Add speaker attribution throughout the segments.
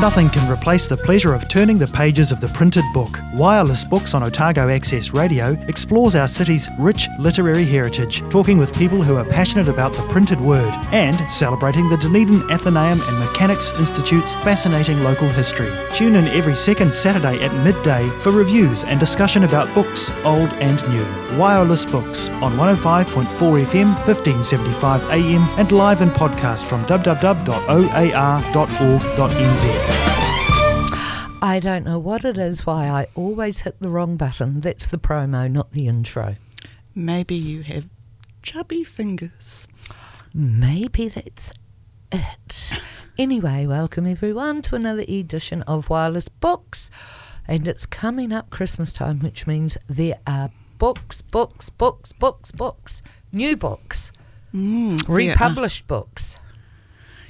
Speaker 1: Nothing can replace the pleasure of turning the pages of the printed book. Wireless Books on Otago Access Radio explores our city's rich literary heritage, talking with people who are passionate about the printed word and celebrating the Dunedin Athenaeum and Mechanics Institute's fascinating local history. Tune in every second Saturday at midday for reviews and discussion about books, old and new. Wireless Books on 105.4 FM, 1575 AM, and live in podcast from www.oar.org.nz.
Speaker 2: I don't know what it is why I always hit the wrong button. That's the promo, not the intro.
Speaker 3: Maybe you have chubby fingers.
Speaker 2: Maybe that's it. Anyway, welcome everyone to another edition of Wireless Books. And it's coming up Christmas time, which means there are books, books, books, books, books, new books,
Speaker 3: Mm,
Speaker 2: republished books.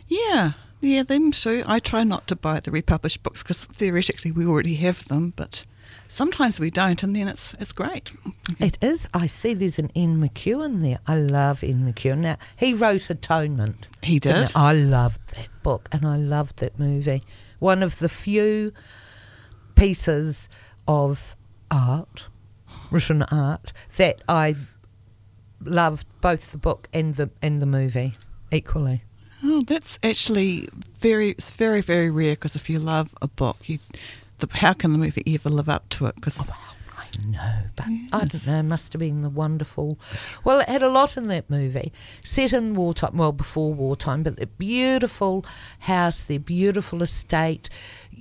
Speaker 3: Yeah, yeah, them too. I try not to buy the republished books because theoretically we already have them, but sometimes we don't, and then it's it's great. Mm-hmm.
Speaker 2: It is. I see there's an Ian McEwan there. I love Ian McEwan. Now, he wrote Atonement.
Speaker 3: He did.
Speaker 2: I loved that book and I loved that movie. One of the few pieces of art, written art, that I loved both the book and the and the movie equally.
Speaker 3: Oh, that's actually very it's very very rare because if you love a book, you, the, how can the movie ever live up to it? Because oh,
Speaker 2: I know, but I don't know. It must have been the wonderful. Well, it had a lot in that movie, set in wartime. Well, before wartime, but the beautiful house, their beautiful estate.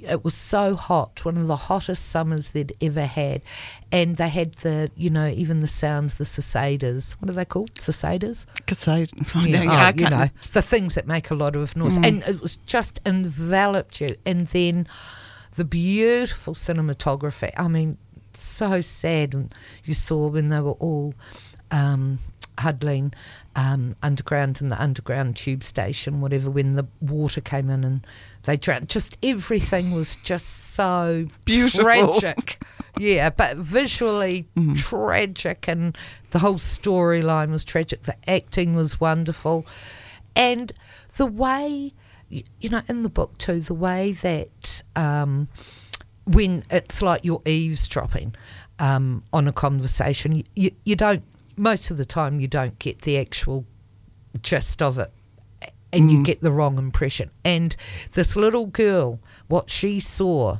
Speaker 2: It was so hot, one of the hottest summers they'd ever had, and they had the, you know, even the sounds, the cicadas. What are they called? Cicadas.
Speaker 3: Oh, I,
Speaker 2: Yeah, oh, you know, the things that make a lot of noise. Mm. And it was just enveloped you. And then the beautiful cinematography. I mean, so sad. And you saw when they were all um, huddling um, underground in the underground tube station, whatever, when the water came in and they drowned. Just everything was just so
Speaker 3: Beautiful.
Speaker 2: tragic. yeah, but visually tragic, and the whole storyline was tragic. The acting was wonderful, and the way, you know, in the book too, the way that um, when it's like you're eavesdropping um, on a conversation, you, you, don't. Most of the time, you don't get the actual gist of it and you get the wrong impression. And this little girl, what she saw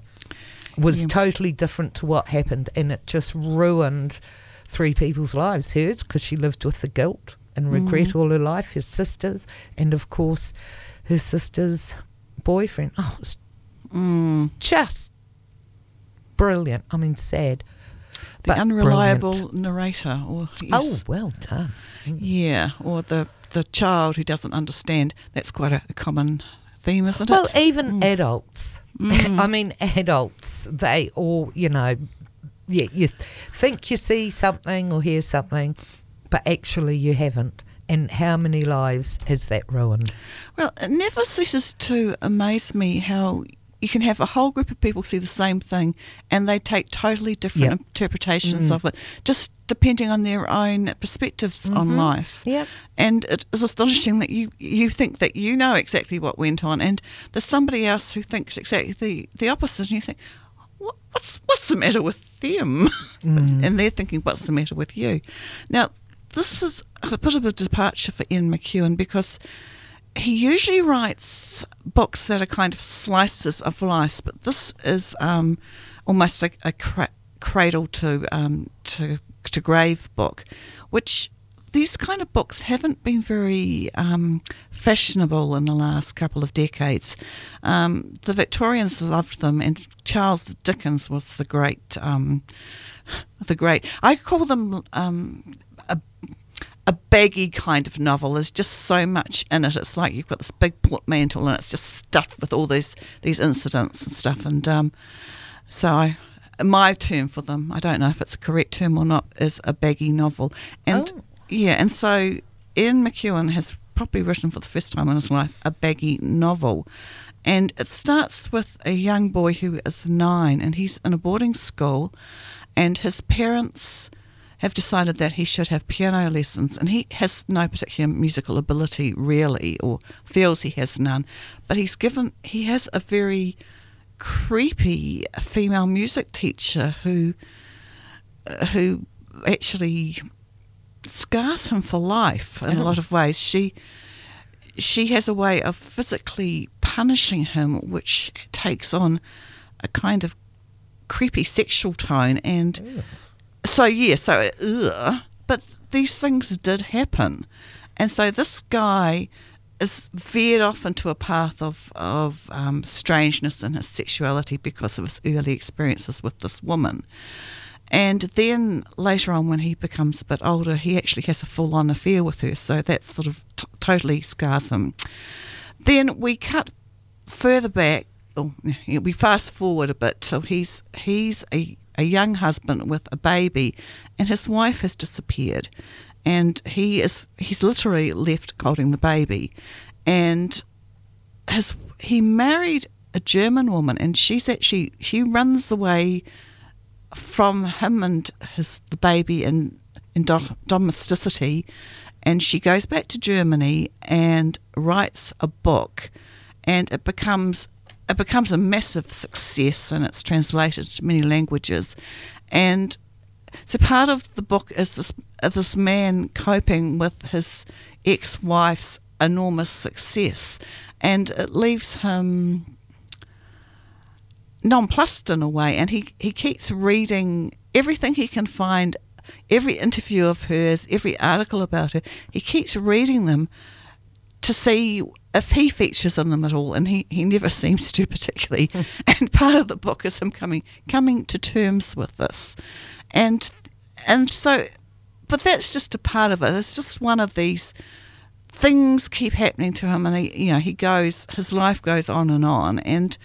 Speaker 2: was
Speaker 3: Yeah.
Speaker 2: totally different to what happened, and it just ruined three people's lives. Hers, because she lived with the guilt and regret all her life, her sisters, and of course, her sister's boyfriend. Oh, it was
Speaker 3: Mm,
Speaker 2: just brilliant. I mean, sad.
Speaker 3: the unreliable
Speaker 2: brilliant.
Speaker 3: narrator, or
Speaker 2: Oh, well done.
Speaker 3: yeah, or the the child who doesn't understand. That's quite a, common theme, isn't
Speaker 2: Well,
Speaker 3: it?
Speaker 2: Well, even mm. adults. Mm. I mean, adults, they all, you know, yeah, you think you see something or hear something, but actually you haven't. And how many lives has that ruined?
Speaker 3: Well, it never ceases to amaze me how you can have a whole group of people see the same thing and they take totally different
Speaker 2: Yep.
Speaker 3: interpretations mm. of it, just depending on their own perspectives on mm-hmm. life.
Speaker 2: Yep.
Speaker 3: And it is astonishing that you, you think that you know exactly what went on, and there's somebody else who thinks exactly the, the opposite, and you think, what, what's what's the matter with them? Mm. and they're thinking, what's the matter with you? Now, this is a bit of a departure for Ian McEwan because he usually writes books that are kind of slices of life, but this is um, almost a, a cra- cradle to um, to to grave book, which these kind of books haven't been very um, fashionable in the last couple of decades. Um, the Victorians loved them, and Charles Dickens was the great, um, the great. I call them um, a a baggy kind of novel. There's just so much in it. It's like you've got this big portmanteau and it's just stuffed with all these these incidents and stuff. And um, so I, my term for them, I don't know if it's a correct term or not, is a baggy novel. And
Speaker 2: Oh.
Speaker 3: yeah, and so Ian McEwan has probably written for the first time in his life a baggy novel. And it starts with a young boy who is nine and he's in a boarding school and his parents have decided that he should have piano lessons, and he has no particular musical ability really, or feels he has none. But he's given he has a very creepy female music teacher who uh, who actually scars him for life in a lot of ways. She she has a way of physically punishing him, which takes on a kind of creepy sexual tone. And so, yeah, so, ugh, but these things did happen. And so this guy is veered off into a path of, of um, strangeness in his sexuality because of his early experiences with this woman. And then later on, when he becomes a bit older, he actually has a full on affair with her. So that sort of t- totally scars him. Then we cut further back, oh, we fast forward a bit. So he's, he's a, a young husband with a baby, and his wife has disappeared. And he is he's literally left holding the baby. And his he married a German woman and she's actually she runs away from him and his the baby in in do- domesticity, and she goes back to Germany and writes a book, and it becomes it becomes a massive success, and it's translated to many languages, and so part of the book is this this man coping with his ex-wife's enormous success, and it leaves him nonplussed in a way, and he, he keeps reading everything he can find, every interview of hers, every article about her. He keeps reading them to see if he features in them at all, and he, he never seems to particularly. and part of the book is him coming coming to terms with this, and and so, but that's just a part of it. It's just one of these things keep happening to him, and he you know he goes his life goes on and on, and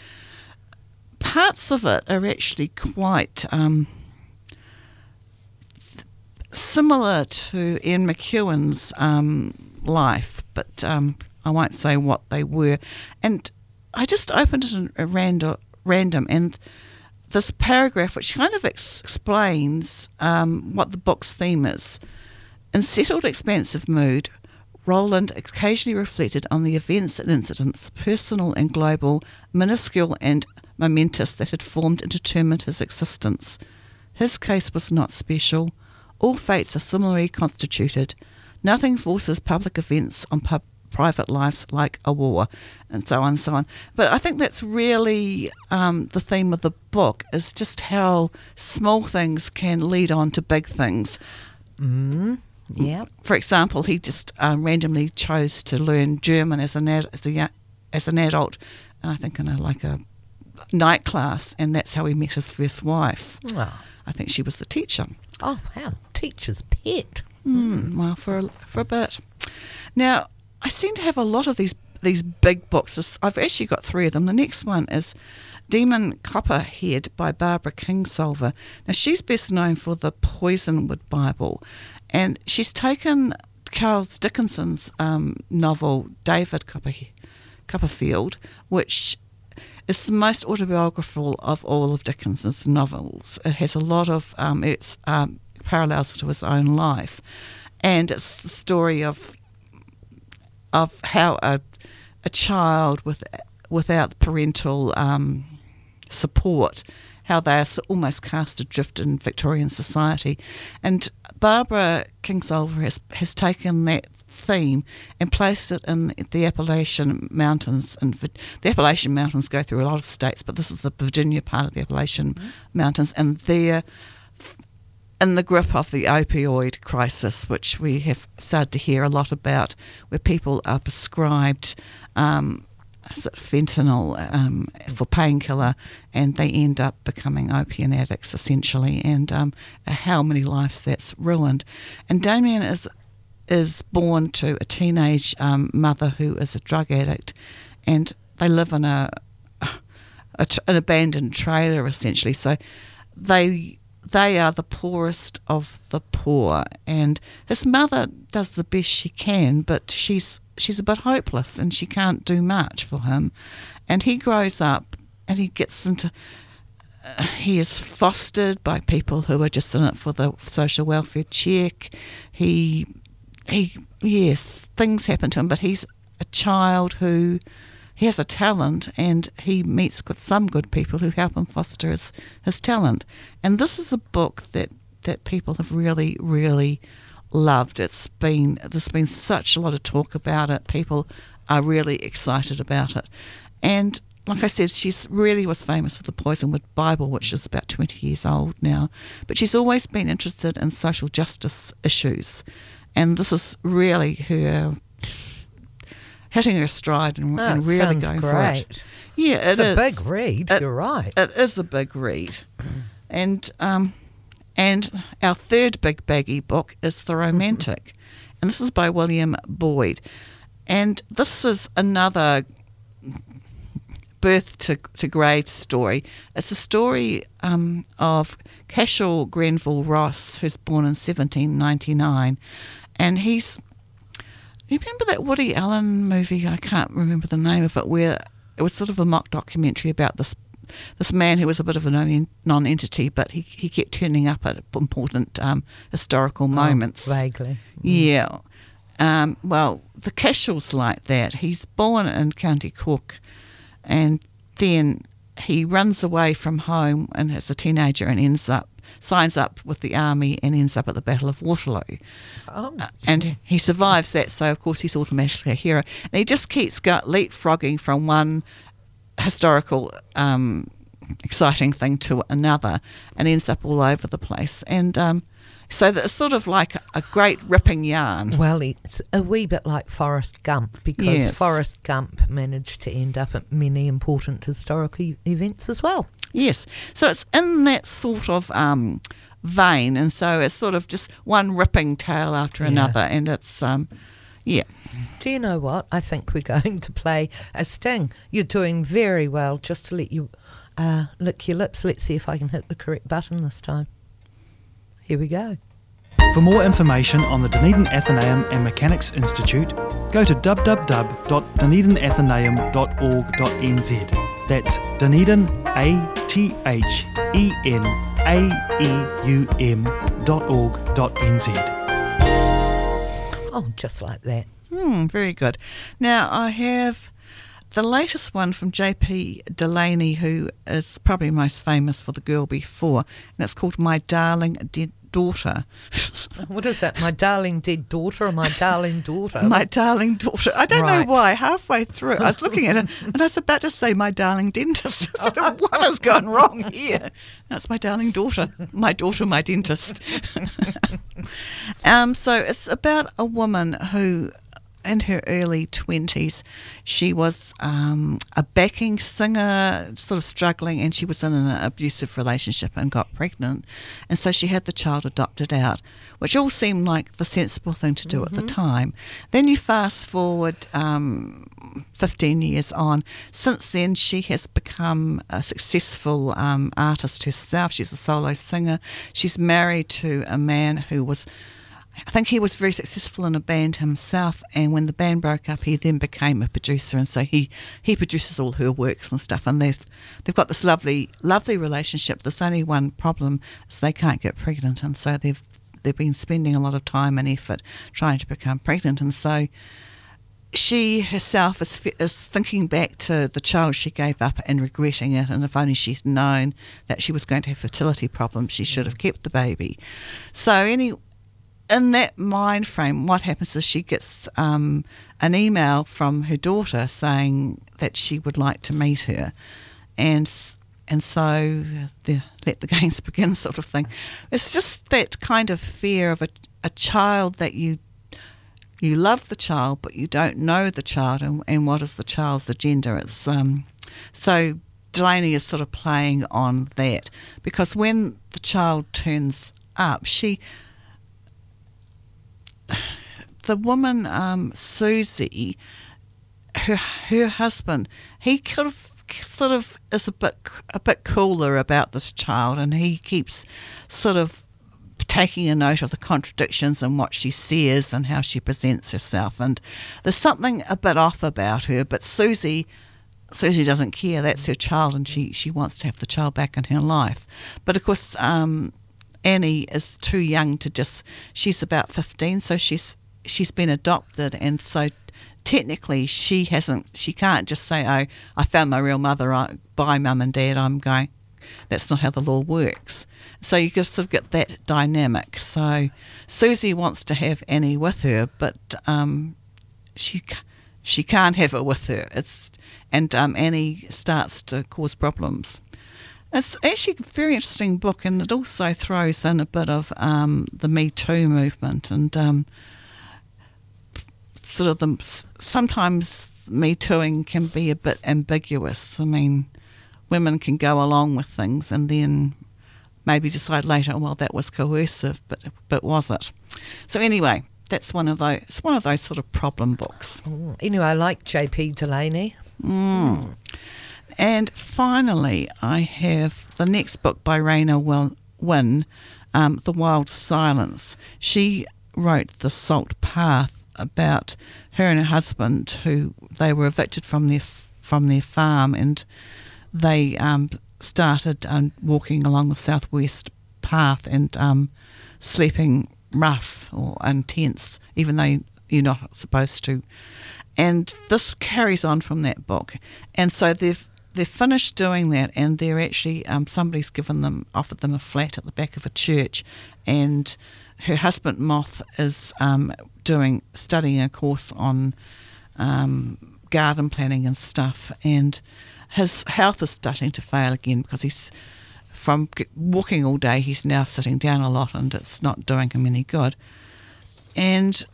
Speaker 3: parts of it are actually quite um, similar to Ian McEwan's um, life, but um, I won't say what they were. And I just opened it at random, random and this paragraph, which kind of ex- explains um, what the book's theme is. In settled, expansive mood, Roland occasionally reflected on the events and incidents, personal and global, minuscule and momentous that had formed and determined his existence. His case was not special. All fates are similarly constituted. Nothing forces public events on pub- private lives like a war, and so on and so on. But I think that's really um, the theme of the book is just how small things can lead on to big things.
Speaker 2: Mm, yeah.
Speaker 3: For example, he just um, randomly chose to learn German as an ad- as a as an adult, I think in a like a night class, and that's how he met his first wife.
Speaker 2: Oh,
Speaker 3: I think she was the teacher.
Speaker 2: oh wow. Teacher's pet.
Speaker 3: Mm, well, for a, for a bit. Now, I seem to have a lot of these these big books. I've actually got three of them. The next one is Demon Copperhead by Barbara Kingsolver. Now, she's best known for the Poisonwood Bible, and she's taken Charles Dickinson's um, novel David Copperfield, which is the most autobiographical of all of Dickinson's novels. It has a lot of um, its um, parallels to his own life, and it's the story of of how a a child with without parental um, support, how they are almost cast adrift in Victorian society, and Barbara Kingsolver has has taken that theme and placed it in the Appalachian Mountains. And the Appalachian Mountains go through a lot of states, but this is the Virginia part of the Appalachian Mountains, and they're in the grip of the opioid crisis, which we have started to hear a lot about, where people are prescribed um, fentanyl um, for painkiller, and they end up becoming opium addicts essentially, and um, how many lives that's ruined. And Damon is is born to a teenage um, mother who is a drug addict, and they live in a, a an abandoned trailer essentially. So they they are the poorest of the poor, and his mother does the best she can, but she's she's a bit hopeless and she can't do much for him. And he grows up and he gets into uh, he is fostered by people who are just in it for the social welfare check. He, he, yes, things happen to him, but he's a child who he has a talent and he meets good, some good people who help him foster his, his talent. And this is a book that, that people have really, really loved. It's been there's been such a lot of talk about it. People are really excited about it. And like I said, she's really was famous for the Poisonwood Bible, which is about 20 years old now. But she's always been interested in social justice issues. And this is really her hitting her stride and,
Speaker 2: Oh,
Speaker 3: and really going for it. Yeah,
Speaker 2: It's
Speaker 3: it
Speaker 2: a
Speaker 3: is.
Speaker 2: big read.
Speaker 3: It-
Speaker 2: You're right.
Speaker 3: It is a big read. And um, and our third big baggy book is The Romantic. and this is by William Boyd. And this is another birth to, to grave story. It's a story um, of Cashel Greville Ross, who's born in 1799. And he's you remember that Woody Allen movie? I can't remember the name of it, where it was sort of a mock documentary about this this man who was a bit of a non- non-entity, but he, he kept turning up at important um, historical moments.
Speaker 2: Oh, vaguely.
Speaker 3: Yeah. Um, well, the Cashel's like that. He's born in County Cork, and then he runs away from home and as a teenager and ends up signs up with the army and ends up at the Battle of Waterloo.
Speaker 2: Oh.
Speaker 3: Uh, and he survives that, so of course he's automatically a hero. And he just keeps go- leapfrogging from one historical um, exciting thing to another and ends up all over the place. And um, so it's sort of like a, great ripping yarn.
Speaker 2: Well, it's a wee bit like Forrest Gump because
Speaker 3: Yes.
Speaker 2: Forrest Gump managed to end up at many important historical events as well.
Speaker 3: Yes. So it's in that sort of um, vein. And so it's sort of just one ripping tale after
Speaker 2: Yeah.
Speaker 3: another. And it's, um, yeah.
Speaker 2: Do you know what? I think we're going to play a sting. You're doing very well. Just to let you uh, lick your lips. Let's see if I can hit the correct button this time. Here we go.
Speaker 1: For more information on the Dunedin Athenaeum and Mechanics Institute, go to www.dunedinathenaeum.org.nz. That's Dunedin, A T H E N A E U M dot org dot NZ.
Speaker 2: Oh, just like that.
Speaker 3: Hmm, very good. Now I have the latest one from JP Delaney, who is probably most famous for The Girl Before, and it's called My Darling Dead Daughter.
Speaker 2: What is that? My darling dead daughter or my darling daughter?
Speaker 3: My darling daughter. I don't
Speaker 2: Right.
Speaker 3: know why. Halfway through, I was looking at it and I was about to say my darling dentist. I said, what has gone wrong here? That's my darling daughter. My daughter, my dentist. um, so it's about a woman who, in her early 20s, she was um, a backing singer, sort of struggling, and she was in an abusive relationship and got pregnant. And so she had the child adopted out, which all seemed like the sensible thing to do at the time. Then you fast forward um, 15 years on. Since then, she has become a successful um, artist herself. She's a solo singer. She's married to a man who was. I think he was very successful in a band himself, and when the band broke up, he then became a producer, and so he, he produces all her works and stuff. And they've they've got this lovely lovely relationship. There's only one problem: is they can't get pregnant, and so they've they've been spending a lot of time and effort trying to become pregnant, and so she herself is, is thinking back to the child she gave up and regretting it. And if only she'd known that she was going to have fertility problems, she should mm. have kept the baby. So, any in that mind frame, what happens is she gets um, an email from her daughter saying that she would like to meet her, and and so the let the games begin sort of thing. It's just that kind of fear of a, a child that you you love the child, but you don't know the child, and, and what is the child's agenda? It's um, so Delaney is sort of playing on that because when the child turns up, she the woman um, Susie, her her husband, he kind of sort of is a bit a bit cooler about this child, and he keeps sort of taking a note of the contradictions and what she says and how she presents herself. And there's something a bit off about her, but Susie Susie doesn't care. That's her child, and she, she wants to have the child back in her life. But of course, um, Annie is too young to just. She's about fifteen, so she's she's been adopted, and so technically she hasn't. She can't just say, "Oh, I found my real mother. I, bye, mum and dad. I'm going." That's not how the law works. So you just sort of get that dynamic. So Susie wants to have Annie with her, but um, she she can't have her with her. It's and um, Annie starts to cause problems. It's actually a very interesting book, and it also throws in a bit of um, the Me Too movement and um, sort of the sometimes Me Tooing can be a bit ambiguous. I mean, women can go along with things and then maybe decide later, well, that was coercive, but but was it? So anyway, that's one of those. It's one of those sort of problem books.
Speaker 2: Mm. Anyway, I like J.P. Delaney.
Speaker 3: Mm. And finally, I have the next book by Raynor Winn, um, The Wild Silence. She wrote The Salt Path about her and her husband who they were evicted from their from their farm and they um, started um, walking along the southwest path and um, sleeping rough or in tents, even though you're not supposed to. And this carries on from that book. And so they've they've finished doing that, and they're actually um, somebody's given them offered them a flat at the back of a church, and her husband Moth is um, doing studying a course on um, garden planning and stuff, and his health is starting to fail again because he's from walking all day, he's now sitting down a lot, and it's not doing him any good. And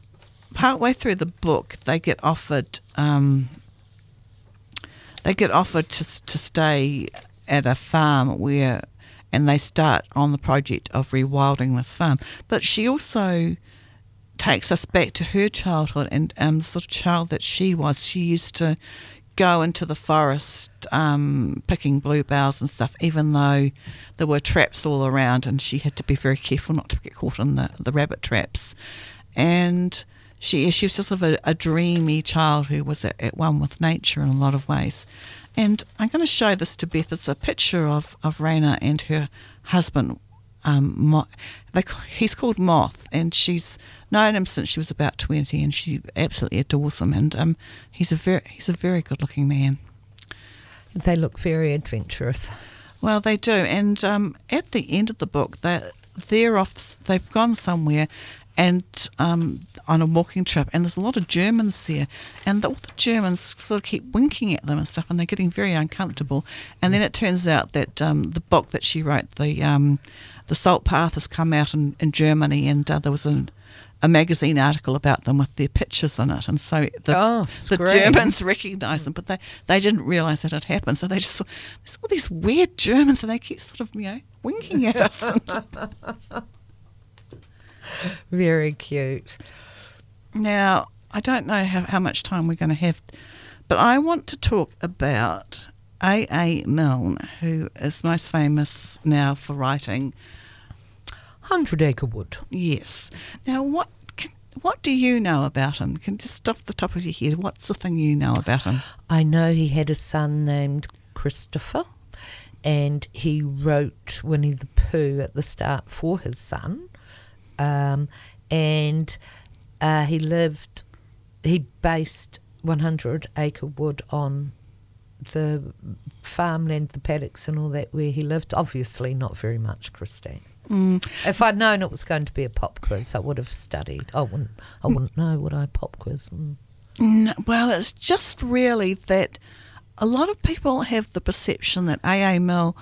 Speaker 3: partway through the book, they get offered um, they get offered to to stay at a farm where, and they start on the project of rewilding this farm. But she also takes us back to her childhood and um, the sort of child that she was. She used to go into the forest um, picking bluebells and stuff, even though there were traps all around, and she had to be very careful not to get caught in the, the rabbit traps. And she she was just sort of a, a dreamy child who was at, at, one with nature in a lot of ways. And I'm going to show this to Beth. It's a picture of, of Raynor and her husband. Um, Mo- they, he's called Moth, and she's known him since she was about 20, and she absolutely adores him. And um, he's a very he's a very good looking man.
Speaker 2: They look very adventurous.
Speaker 3: Well, they do, and um, at the end of the book, they they're off. They've gone somewhere, and um, on a walking trip, and there's a lot of Germans there, and all the Germans sort of keep winking at them and stuff, and they're getting very uncomfortable. And then it turns out that um, the book that she wrote, the um, the Salt Path, has come out in, in Germany, and uh, there was an a magazine article about them with their pictures in it, and so the,
Speaker 2: oh,
Speaker 3: the Germans recognised them, but they, they didn't realise that had happened. So they just saw, they saw these weird Germans, and they keep sort of you know winking at us.
Speaker 2: Very cute.
Speaker 3: Now I don't know how, how much time we're going to have, but I want to talk about A. A. Milne, who is most famous now for writing
Speaker 2: Hundred Acre Wood.
Speaker 3: Yes. Now, what can, what do you know about him? Can just off the top of your head, what's the thing you know about him?
Speaker 2: I know he had a son named Christopher, and he wrote Winnie the Pooh at the start for his son, um, and uh, he lived. He based 100 Acre Wood on the farmland, the paddocks, and all that where he lived. Obviously, not very much, Christine.
Speaker 3: Mm.
Speaker 2: If I'd known it was going to be a pop quiz, I would have studied. I wouldn't. I mm. wouldn't know would I pop quiz. Mm.
Speaker 3: No, well, it's just really that a lot of people have the perception that A. A.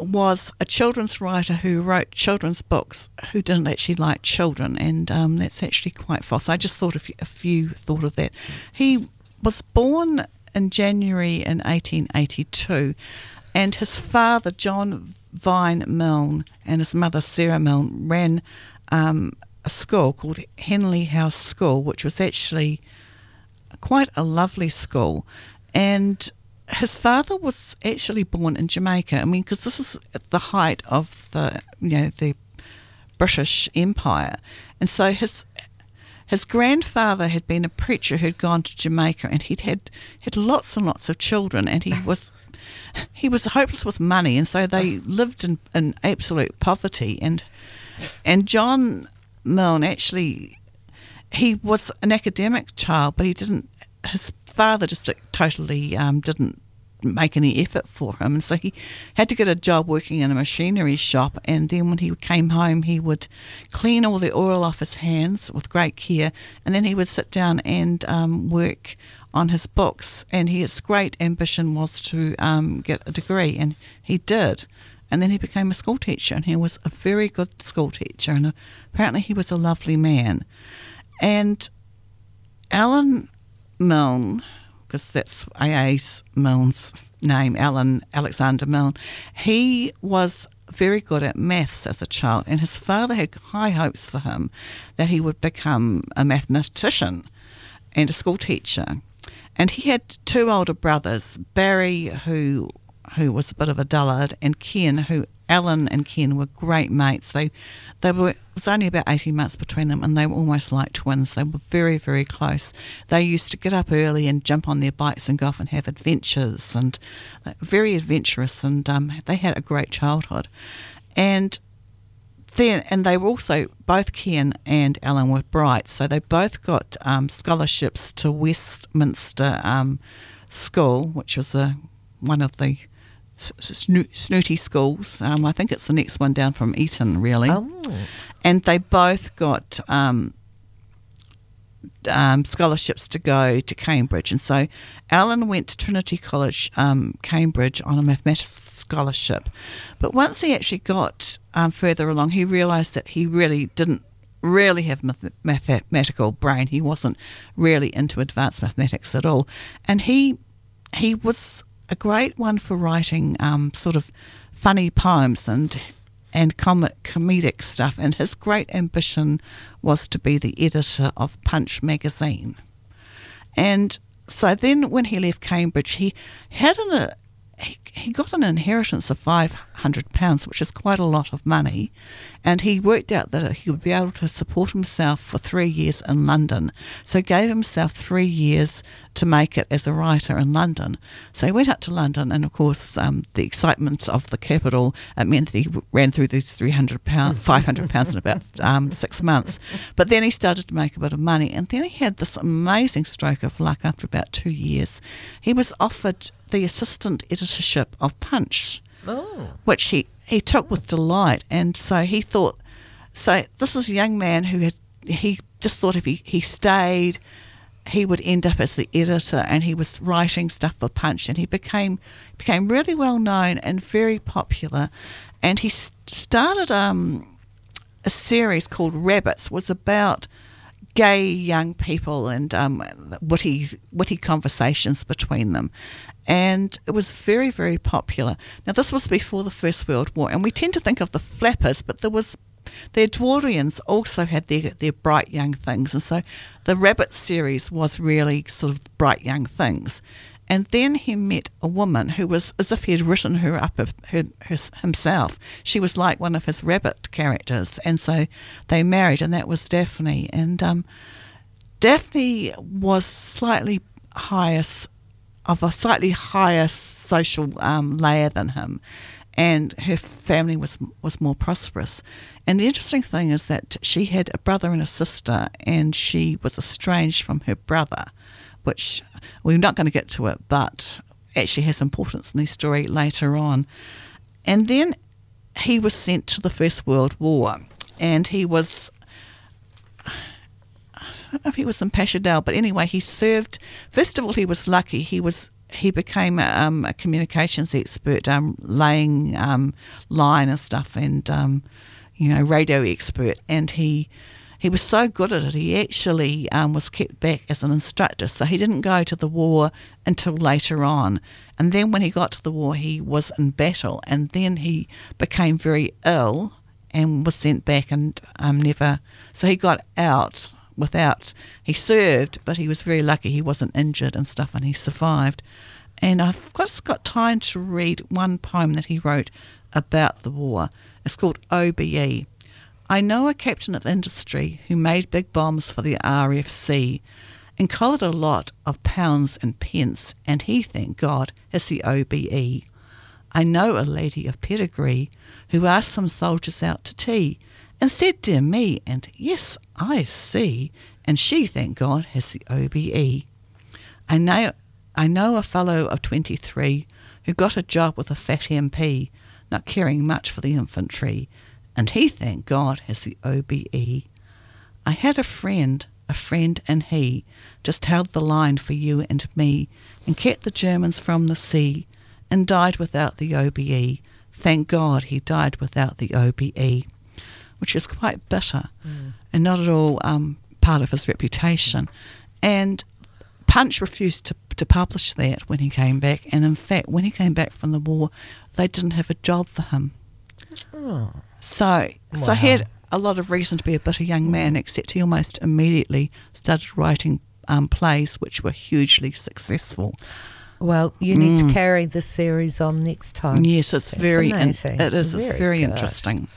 Speaker 3: Was a children's writer who wrote children's books who didn't actually like children, and um, that's actually quite false. I just thought if you thought of that, he was born in January in 1882, and his father John Vine Milne and his mother Sarah Milne ran um, a school called Henley House School, which was actually quite a lovely school. And his father was actually born in Jamaica. I mean, because this is at the height of the you know the British Empire, and so his his grandfather had been a preacher who'd gone to Jamaica, and he'd had had lots and lots of children, and he was he was hopeless with money, and so they lived in, in absolute poverty. And and John Milne actually he was an academic child, but he didn't. His father just totally um, didn't make any effort for him, and so he had to get a job working in a machinery shop. And then when he came home, he would clean all the oil off his hands with great care, and then he would sit down and um, work on his books. And his great ambition was to um, get a degree, and he did. And then he became a school teacher, and he was a very good school teacher, and apparently he was a lovely man. And Alan Milne, because that's A.A.'s Milne's name, Alan Alexander Milne, he was very good at maths as a child, and his father had high hopes for him that he would become a mathematician and a school teacher. And he had two older brothers, Barry, who who was a bit of a dullard, and Ken, who Alan and Ken were great mates. They they were it was only about eighteen months between them, and they were almost like twins. They were very very close. They used to get up early and jump on their bikes and go off and have adventures, and very adventurous. And um, they had a great childhood, and then and they were also both Ken and Alan were bright, so they both got um, scholarships to Westminster um, School, which was a one of the snooty schools. Um, I think it's the next one down from Eton, really.
Speaker 2: Oh.
Speaker 3: And they both got um, um, scholarships to go to Cambridge. And so Alan went to Trinity College, um, Cambridge, on a mathematics scholarship. But once he actually got um, further along, he realised that he really didn't really have math- mathematical brain. He wasn't really into advanced mathematics at all. And he he was a great one for writing um, sort of funny poems and and comic, comedic stuff. And his great ambition was to be the editor of Punch magazine. And so then, when he left Cambridge, he had an, he, he got an inheritance of five hundred pounds, which is quite a lot of money, and he worked out that he would be able to support himself for three years in London. So gave himself three years to make it as a writer in London. So he went up to London, and of course, um, the excitement of the capital it meant that he ran through these three hundred pounds, five hundred pounds in about um, six months. But then he started to make a bit of money, and then he had this amazing stroke of luck. After about two years, he was offered the assistant editorship of Punch,
Speaker 2: Oh.
Speaker 3: which he, he took with delight. And so he thought, so this is a young man who had, he just thought if he, he stayed, he would end up as the editor and he was writing stuff for Punch and he became became really well known and very popular and he started um, a series called Rabbits was about gay young people and um, witty witty conversations between them. And it was very very popular. Now this was before the first world war and we tend to think of the flappers but there was the Edwardians also had their, their bright young things, and so the Rabbit series was really sort of bright young things. And then he met a woman who was as if he had written her up her, her, himself. She was like one of his rabbit characters, and so they married, and that was Daphne. And um, Daphne was slightly higher, of a slightly higher social um, layer than him, and her family was was more prosperous. And the interesting thing is that she had a brother and a sister, and she was estranged from her brother, which we're not going to get to it, but actually has importance in the story later on. And then he was sent to the First World War, and he was I don't know if he was in Passchendaele, but anyway, he served. First of all, he was lucky. He was he became um, a communications expert, um, laying um, line and stuff, and um, you know, radio expert. And he he was so good at it, he actually um, was kept back as an instructor. So he didn't go to the war until later on. And then when he got to the war, he was in battle, and then he became very ill and was sent back and um, never. So he got out without. He served, but he was very lucky. He wasn't injured and stuff, and he survived. And I've just got time to read one poem that he wrote about the war. It's called OBE. I know a captain of industry who made big bombs for the RFC and collared a lot of pounds and pence, and he, thank God, has the OBE. I know a lady of pedigree who asked some soldiers out to tea and said, Dear me, and yes, I see, and she, thank God, has the OBE. I know, I know a fellow of 23 who got a job with a fat MP, not caring much for the infantry, and he, thank God, has the OBE. I had a friend, a friend and he, just held the line for you and me, and kept the Germans from the sea, and died without the OBE. Thank God he died without the OBE, which is quite bitter mm. and not at all um, part of his reputation. And Punch refused to, to publish that when he came back, and in fact, when he came back from the war, they didn't have a job for him. Oh. So, wow. so he had a lot of reason to be a bitter young man, except he almost immediately started writing um, plays which were hugely successful.
Speaker 2: Well, you need mm. to carry the series on next time.
Speaker 3: Yes, it's very in, it is very, it's very interesting.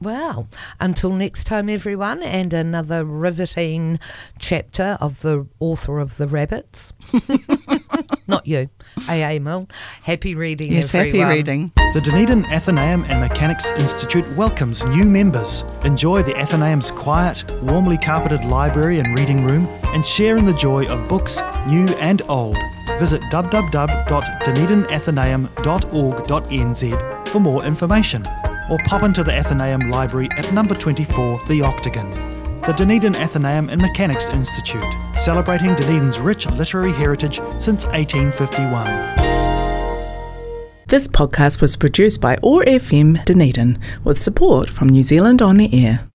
Speaker 2: Well, until next time, everyone, and another riveting chapter of the author of The Rabbits. Not you, AA Milne. Happy reading,
Speaker 3: yes,
Speaker 2: everyone.
Speaker 3: happy reading.
Speaker 1: The Dunedin Athenaeum and Mechanics Institute welcomes new members. Enjoy the Athenaeum's quiet, warmly carpeted library and reading room and share in the joy of books, new and old. Visit www.dunedinathenaeum.org.nz for more information or pop into the Athenaeum Library at number 24, The Octagon. The Dunedin Athenaeum and Mechanics Institute, celebrating Dunedin's rich literary heritage since 1851.
Speaker 4: This podcast was produced by OAR FM Dunedin with support from New Zealand On the Air.